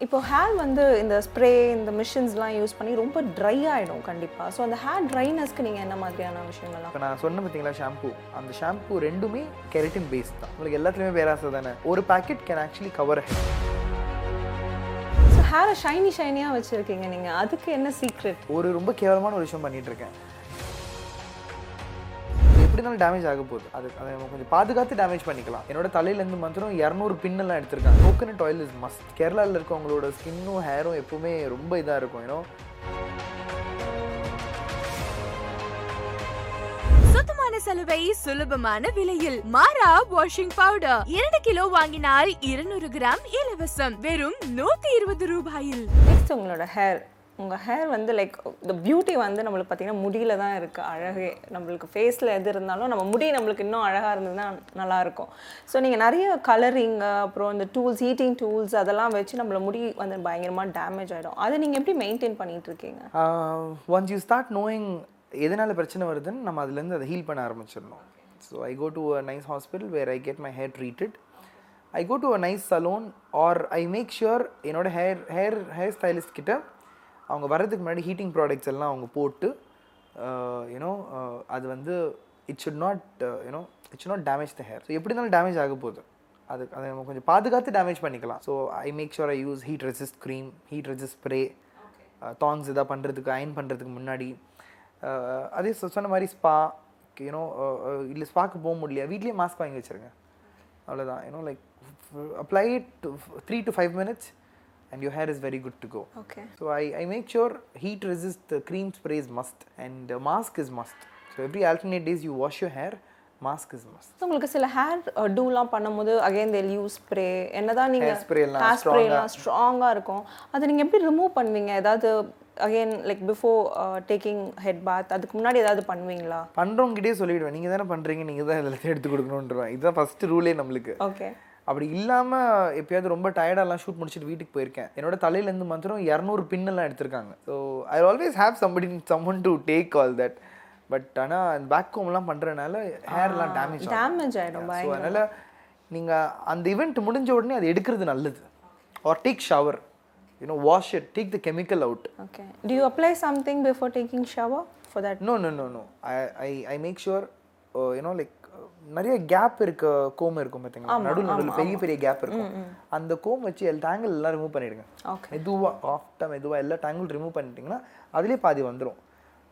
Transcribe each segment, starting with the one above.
இப்போ ஹேர் வந்து இந்த ஸ்ப்ரே இந்த மிஷின்ஸ்லாம் யூஸ் பண்ணி ரொம்ப ட்ரை ஆகிடும் கண்டிப்பாக ஸோ அந்த ஹேர் ட்ரைனஸ்க்கு நீங்கள் என்ன மாதிரியான விஷயங்கள்லாம் இப்போ நான் சொன்ன பார்த்தீங்களா ஷாம்பு அந்த ஷாம்பு ரெண்டுமே கெரட்டின் பேஸ் தான். உங்களுக்கு எல்லாத்துலேயுமே பேராசை தானே? ஒரு packet can actually cover so ஹேரை ஷைனி ஷைனியாக வச்சுருக்கீங்க நீங்கள் அதுக்கு என்ன சீக்ரெட் ஒரு ரொம்ப கேவலமான ஒரு விஷயம் பண்ணிட்டு இருக்கேன். எப்படினாலும் டேமேஜ் ஆக போகுது அது அதை நம்ம கொஞ்சம் பாதுகாத்து டேமேஜ் பண்ணிக்கலாம். என்னோட தலையிலேருந்து மாத்திரம் இரநூறு பின்னெல்லாம் எடுத்திருக்காங்க. கோகனட் ஆயில் இஸ் மஸ்ட் கேரளாவில் இருக்கவங்களோட ஸ்கின்னும் ஹேரும் எப்பவுமே ரொம்ப இதாக இருக்கும் ஏன்னா சுத்தமான சலுகை சுலபமான விலையில் மாரா வாஷிங் பவுடர் இரண்டு கிலோ வாங்கினால் இருநூறு கிராம் இலவசம். வெறும் நூத்தி இருபது ரூபாயில். நெக்ஸ்ட் உங்களோட ஹேர் உங்கள் ஹேர் வந்து லைக் இந்த பியூட்டி வந்து நம்மளுக்கு பார்த்தீங்கன்னா முடியில தான் இருக்குது அழகே நம்மளுக்கு ஃபேஸில் எது இருந்தாலும் நம்ம முடி நம்மளுக்கு இன்னும் அழகாக இருந்ததுன்னா நல்லாயிருக்கும் ஸோ நீங்கள் நிறைய கலரிங் அப்புறம் இந்த டூல்ஸ் ஹீட்டிங் டூல்ஸ் அதெல்லாம் வச்சு நம்மள முடி வந்து பயங்கரமாக டேமேஜ் ஆகிடும் அதை நீங்கள் எப்படி மெயின்டைன் பண்ணிகிட்டு இருக்கீங்க? ஒன்ஸ் யூ ஸ்டார்ட் நோயிங் எதனால் பிரச்சனை வருதுன்னு நம்ம அதுலேருந்து அதை ஹீல் பண்ண ஆரம்பிச்சிடணும். So I go to a nice hospital where I get my hair treated I go to a nice salon or I make sure என்னோட ஹேர் ஹேர் ஹேர் ஸ்டைலிஸ்ட் கிட்ட அவங்க வர்றதுக்கு முன்னாடி ஹீட்டிங் ப்ராடக்ட்ஸ் எல்லாம் அவங்க போட்டு யூனோ அது வந்து it should not you know it should not damage the hair so எப்படி இருந்தாலும் டேமேஜ் ஆக போகுது. அது அதை நம்ம கொஞ்சம் பாதுகாத்து டேமேஜ் பண்ணிக்கலாம். So I make sure I use heat resist cream heat resist spray tongs இதாக பண்ணுறதுக்கு அயன் பண்ணுறதுக்கு முன்னாடி அஹ், அதே சொன்ன மாதிரி ஸ்பா யூனோ இல்லை ஸ்பாக்கு போக முடியல. வீட்லேயே மாஸ்க் வாங்கி வச்சுருங்க. அவ்வளோதான் you know like apply it three to five minutes and your hair is very good to go okay So I, I make sure heat resist the cream spray is must and uh, mask is must. So every alternate days you wash your hair, mask is must. So உங்களுக்கு சில hair டூலாம் பண்ணும்போது again தெல் use spray என்னதான் நீங்கள் hair ஸ்ப்ரேலாம் ஸ்ட்ராங்காக இருக்கும். அதை நீங்கள் எப்படி ரிமூவ் பண்ணுவீங்க? ஏதாவது again like before taking head bath அதுக்கு முன்னாடி ஏதாவது பண்ணுவீங்களா? பண்ணுறவங்ககிட்டே சொல்லிவிடுவேன் நீங்கள் தானே பண்ணுறீங்க நீங்கள் தான் எல்லாத்தையும் எடுத்து கொடுக்கணுன்றேன் இதுதான் ஃபஸ்ட்டு ரூலே நம்மளுக்கு. ஓகே அப்படி இல்லாமல் எப்பயாவது ரொம்ப டயர்டாலாம் ஷூட் முடிச்சுட்டு வீட்டுக்கு போயிருக்கேன். என்னோட தலையிலேருந்து மாத்திரம் இரநூறு பின்னெல்லாம் எடுத்திருக்காங்க. So I always have somebody summon to take all that but ஆனால் அந்த பேக் கோம்லாம் பண்ணுறனால ஹேர்லாம் டேமேஜ் டேமேஜ் ஆகிடும் ஸோ அதனால் நீங்கள் அந்த இவெண்ட் முடிஞ்ச உடனே அது எடுக்கிறது நல்லது. Or take shower you know wash it take the chemical out okay to you apply something before taking shower for that no no no no I I I make sure you know like நிறைய gap இருக்க கோம் இருக்கும் பார்த்தீங்களா நடுவில் நடுவில் பெரிய பெரிய gap இருக்கும். அந்த கோம் வச்சு எல்லா டேங்கிள் எல்லாம் ரிமூவ் பண்ணிடுங்க. மெதுவாக ஆஃப்டாக மெதுவாக எல்லா டேங்கிள் ரிமூவ் பண்ணிட்டீங்கன்னா அதுலேயே பாதி வந்துடும்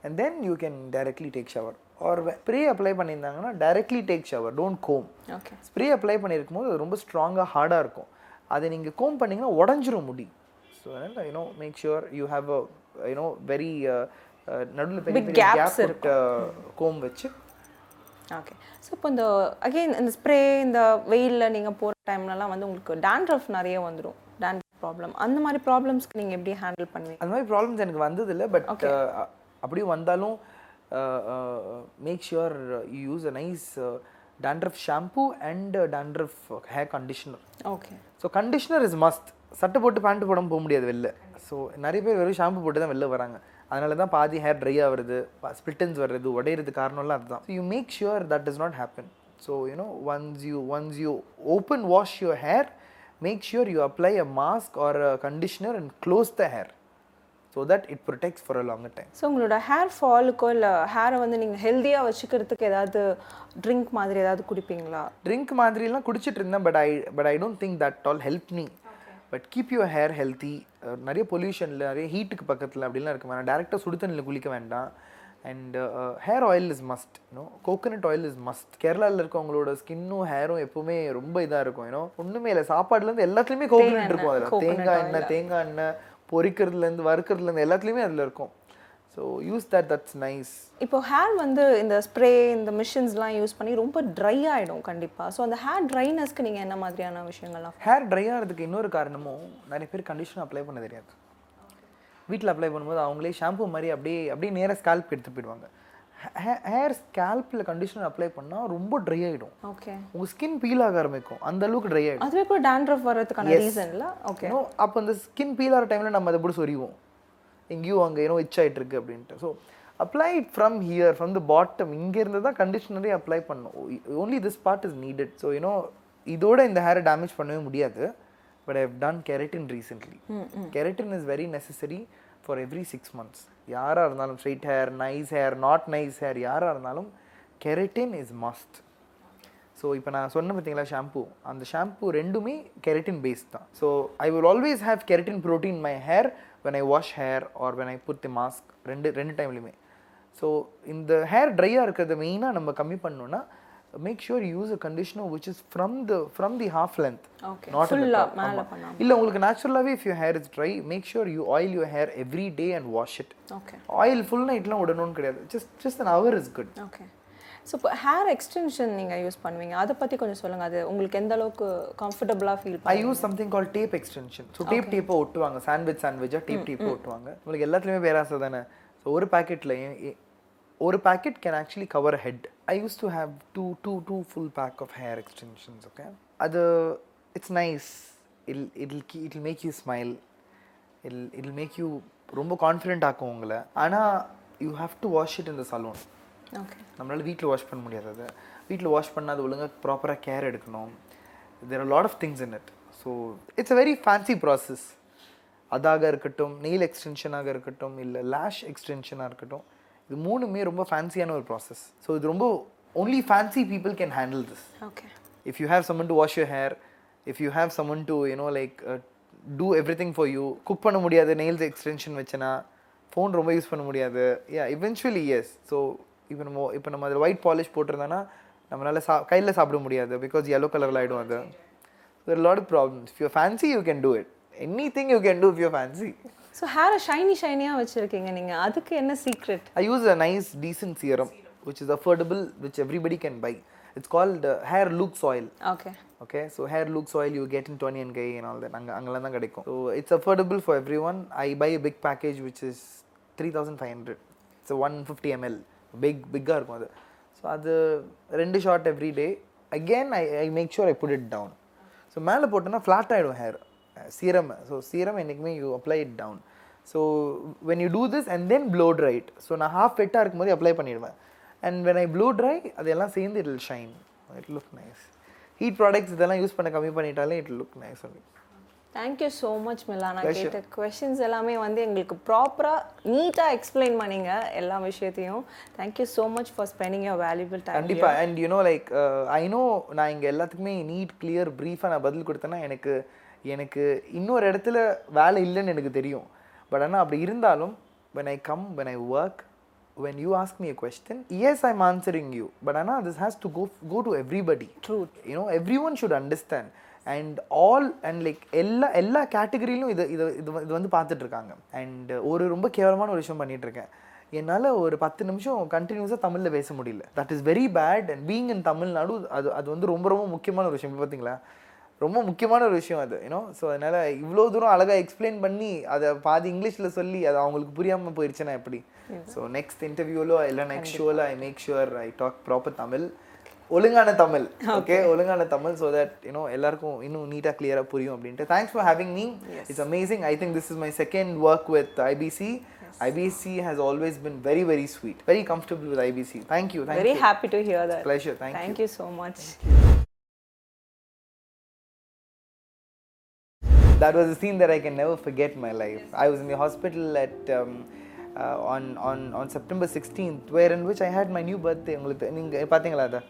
and then you can directly take shower or spray apply பண்ணியிருந்தாங்கன்னா directly take shower don't comb spray apply பண்ணியிருக்கும் போது அது ரொம்ப ஸ்ட்ராங்காக ஹார்டாக இருக்கும். அதை நீங்கள் கோம் பண்ணிங்கன்னா உடஞ்சிரும் முடி. ஸோ அதனால் you know make sure you have a you know very நடுவில் பெரிய கேப் கோம் வச்சு ஓகே ஸோ இப்போ இந்த அகைன் இந்த ஸ்ப்ரே இந்த வெயிலில் நீங்கள் போகிற டைம்லலாம் வந்து உங்களுக்கு டேண்ட்ரஃப் நிறைய வந்துடும் டேண்ட்ரஃப் ப்ராப்ளம் அந்த மாதிரி ப்ராப்ளம்ஸ்க்கு நீங்கள் எப்படி ஹேண்டில் பண்ணுவீங்க? அந்த மாதிரி ப்ராப்ளம்ஸ் எனக்கு வந்ததில்லை பட் அப்படியும் வந்தாலும் make sure you use a nice dandruff shampoo and dandruff hair conditioner okay so conditioner is must சட்டை போட்டு பேண்ட் போடாமல் போக முடியாது வெளில. ஸோ நிறைய பேர் வெறும் ஷாம்பு போட்டு தான் வெளில வராங்க. அதனால தான் பாதி ஹேர் ட்ரை ஆகுறது ஸ்பிளிட்டன்ஸ் வர்றது உடையிறது காரணம்லாம் அதுதான். So you make sure that does not happen so you know once you once you open wash your hair make sure you apply a mask or a conditioner and close the hair so that it protects for a longer time so உங்களோட hair ஃபாலுக்கோ இல்லை ஹேரை வந்து நீங்கள் ஹெல்த்தியாக வச்சுக்கிறதுக்கு ஏதாவது drink மாதிரி ஏதாவது குடிப்பீங்களா? ட்ரிங்க் மாதிரிலாம் குடிச்சிட்டு இருந்தேன் but I but I don't think that all help me but keep your hair healthy. நிறைய பொல்யூஷனில் நிறைய ஹீட்டுக்கு பக்கத்தில் அப்படிலாம் இருக்க வேணாம். டேரெக்டாக சுடு தண்ணியில் குளிக்க வேண்டாம். And hair oil is must you know coconut oil is must கேரளாவில் இருக்கவங்களோட ஸ்கின்னும் ஹேரும் எப்பவுமே ரொம்ப இதாக இருக்கும் யூனோ ஒன்றுமே இல்லை. சாப்பாடுலேருந்து எல்லாத்துலேயுமே கோகனட் இருக்கும் அதில். தேங்காய் எண்ணெய் தேங்காய் எண்ணெய் பொரிக்கிறதுலேருந்து வறுக்கிறதுலேருந்து எல்லாத்துலேயுமே அதில் இருக்கும். So use that that's nice இப்போ ஹேர் வந்து இந்த ஸ்ப்ரே இந்த மிஷின்ஸ்லாம் யூஸ் பண்ணி ரொம்ப ட்ரை ஆகிடும் கண்டிப்பாக ஸோ அந்த ஹேர் ட்ரைனஸ்க்கு நீங்கள் என்ன மாதிரியான விஷயங்கள்லாம் ஹேர் ட்ரை ஆகிறதுக்கு இன்னொரு காரணமும் நிறைய பேர் கண்டிஷனர் அப்ளை பண்ண தெரியாது. வீட்டில் அப்ளை பண்ணும்போது அவங்களே ஷாம்பு மாதிரி அப்படியே அப்படியே நேராக ஸ்கேல்ப் எடுத்து போயிடுவாங்க. ஹேர் ஸ்கேல்பில் கண்டிஷனர் அப்ளை பண்ணால் ரொம்ப ட்ரை ஆகிடும் ஓகே உங்கள் ஸ்கின் பீல் ஆக ஆரம்பிக்கும். அந்த அளவுக்கு ட்ரை ஆகிடும் அதுவே கூட டேண்ட்ரஃப் வர்றதுக்கான ரீசன்ல ஓகே ஏன்னோ அப்போ அந்த ஸ்கின் பீல் ஆகிற டைமில் நம்ம அதை போட்டு சொறிவோம் எங்கேயோ அங்கே ஏன்னோ இச் ஆயிட்டு இருக்கு அப்படின்ட்டு so apply from here from the bottom இங்கேருந்து தான் கண்டிஷனரே அப்ளை பண்ணணும். Only this part is needed so you know இதோட இந்த ஹேரை டேமேஜ் பண்ணவே முடியாது. But I've done keratin recently keratin is very necessary for every six months யாராக இருந்தாலும் straight hair nice hair not nice hair யாராக இருந்தாலும் கெரட்டின் இஸ் மஸ்ட் ஸோ இப்போ நான் சொன்ன பார்த்தீங்களா ஷாம்பு அந்த ஷாம்பு ரெண்டுமே கெரட்டின் பேஸ்ட் தான் so I will always have keratin protein my hair when I wash hair or when I put the mask ரெண்டு ரெண்டு டைம்லையுமே ஸோ இந்த ஹேர் ட்ரையாக இருக்கிறத மெயினாக நம்ம கம்மி பண்ணோன்னா make sure use a conditioner which is from the from the half length Okay. Not. இல்லை உங்களுக்கு நேச்சுரலாகவே if you hair is dry make sure you oil your hair every day and wash it oil full நைட்லாம் விடணும்னு கிடையாது. Just just an hour is good okay so இப்போ hair extension நீங்கள் use பண்ணுவீங்க. அதை பற்றி கொஞ்சம் சொல்லுங்கள் அது உங்களுக்கு எந்த அளவுக்கு கம்ஃபர்டபுளாக feel I use something call tape extension so tape டேப்பை ஒட்டுவாங்க. சாண்ட்விச் சாண்ட்விச்சாக டேப் டேப்பை ஒட்டுவாங்க. உங்களுக்கு எல்லாத்துலேயுமே பேராசை தானே? ஸோ ஒரு பேக்கெட்டில் ஒரு packet can actually cover head I use to have two two two full pack of hair extensions okay அது it's nice ill ill it make you smile ill ill make you ரொம்ப confident ஆக்கும் உங்களை. ஆனால் you have to wash it in the salon okay நம்மளால வீட்டில் wash பண்ண முடியாது அது. வீட்டில் வாஷ் பண்ணால் அது ஒழுங்காக ப்ராப்பராக கேர் எடுக்கணும். There are lot of things in it so it's a very fancy process அதாக இருக்கட்டும் நெயில் எக்ஸ்டென்ஷனாக இருக்கட்டும் இல்லை லேஷ் எக்ஸ்டென்ஷனாக இருக்கட்டும் இது மூணுமே ரொம்ப ஃபேன்சியான ஒரு ப்ராசஸ் ஸோ இது ரொம்ப only fancy people can handle this. Okay if you have someone to wash your hair if you have someone to you know like uh, do everything for you cook பண்ண முடியாது nails extension வச்சனா phone ரொம்ப use பண்ண முடியாது. Yeah eventually yes. So இப்போ நம்ம இப்போ நம்ம அதில் ஒயிட் பாலிஷ் போட்டிருந்தோன்னா நம்மளால சா கையில் சாப்பிட முடியாது பிகாஸ் yellow கலரில் ஆகிடும் அது there are a lot of problems if you're fancy you can do it anything you can do if you're fancy so ஹேரை ஷைனி ஷைனியாக வச்சுருக்கீங்க நீங்கள் அதுக்கு என்ன secret I use a nice decent serum which is affordable which everybody can buy it's called uh, hair looks oil okay okay so hair looks oil you get in Tony and Guy and all that அங்க அங்கெல்லாம் தான் கிடைக்கும் so it's affordable for everyone I buy a big package which is 3500 it's a 150 ml big பிக்காக இருக்கும் அது. So அது ரெண்டு short every day again I I make sure I put it down so மேலே போட்டோன்னா ஃப்ளாட் ஆகிடும் hair serum so serum என்றைக்குமே you apply it down so when you do this and then blow dried so நான் half வெட்டாக இருக்கும்போது apply பண்ணிடுவேன். And when I blow dry அதெல்லாம் சேர்ந்து it will shine it look nice heat products இதெல்லாம் use பண்ண கம்மி பண்ணிட்டாலே it look nice only thank you so much Mila நான். கேட்ட கொஷின்ஸ் எல்லாமே வந்து எங்களுக்கு ப்ராப்பராக நீட்டாக எக்ஸ்பிளைன் பண்ணீங்க எல்லா விஷயத்தையும். Thank you so much for spending your valuable time கண்டிப்பா. And you know like I know நான் இங்க எல்லாத்துக்குமே நீட் கிளியர் ப்ரீஃபாக நான் பதில் கொடுத்தேன்னா எனக்கு எனக்கு இன்னொரு இடத்துல வேலை இல்லைன்னு எனக்கு தெரியும். பட் ஆனால் அப்படி இருந்தாலும் when I come when I work when you ask me a question yes I'm answering you. But ஆனால் this has to go go to everybody. True. you know everyone should understand. And all and like எல்லா எல்லா கேட்டகரியிலும் இது இது இது இது வந்து பார்த்துட்டு இருக்காங்க அண்ட் ஒரு ரொம்ப கேவலமான ஒரு விஷயம் பண்ணிட்டு இருக்கேன் என்னால் ஒரு பத்து நிமிஷம் கண்டினியூஸாக தமிழில் பேச முடியல. That is very bad and being in Tamil Nadu அது அது வந்து ரொம்ப ரொம்ப முக்கியமான ஒரு விஷயம். இப்ப பார்த்தீங்களா ரொம்ப முக்கியமான ஒரு விஷயம் அது யூனோ ஸோ அதனால் இவ்வளோ தூரம் அழகாக எக்ஸ்பிளைன் பண்ணி அதை பாதி இங்கிலீஷில் சொல்லி அது அவங்களுக்கு புரியாமல் போயிடுச்சுன்னா எப்படி? ஸோ நெக்ஸ்ட் இன்டர்வியூலோ இல்லை நெக்ஸ்ட் ஷோவில் I make sure I talk proper Tamil ஒழுங்கான தமிழ் ஓகே ஒழுங்கான தமிழ் ஸோ தட் யூனோ எல்லாருக்கும் இன்னும் நீட்டாக கிளியராக புரியும் அப்படின்ட்டு. Thanks for having me it's amazing I think this is my second work with IBC IBC has always been very very sweet very comfortable with IBC thank you very happy to hear that Pleasure, thank you. Thank you so much that was a scene that I can never forget in my life. I was in the hospital at um, uh, on on on September 16th, where in which I had my new birthday. உங்களுக்கு நீங்க பாத்தீங்களா அதை?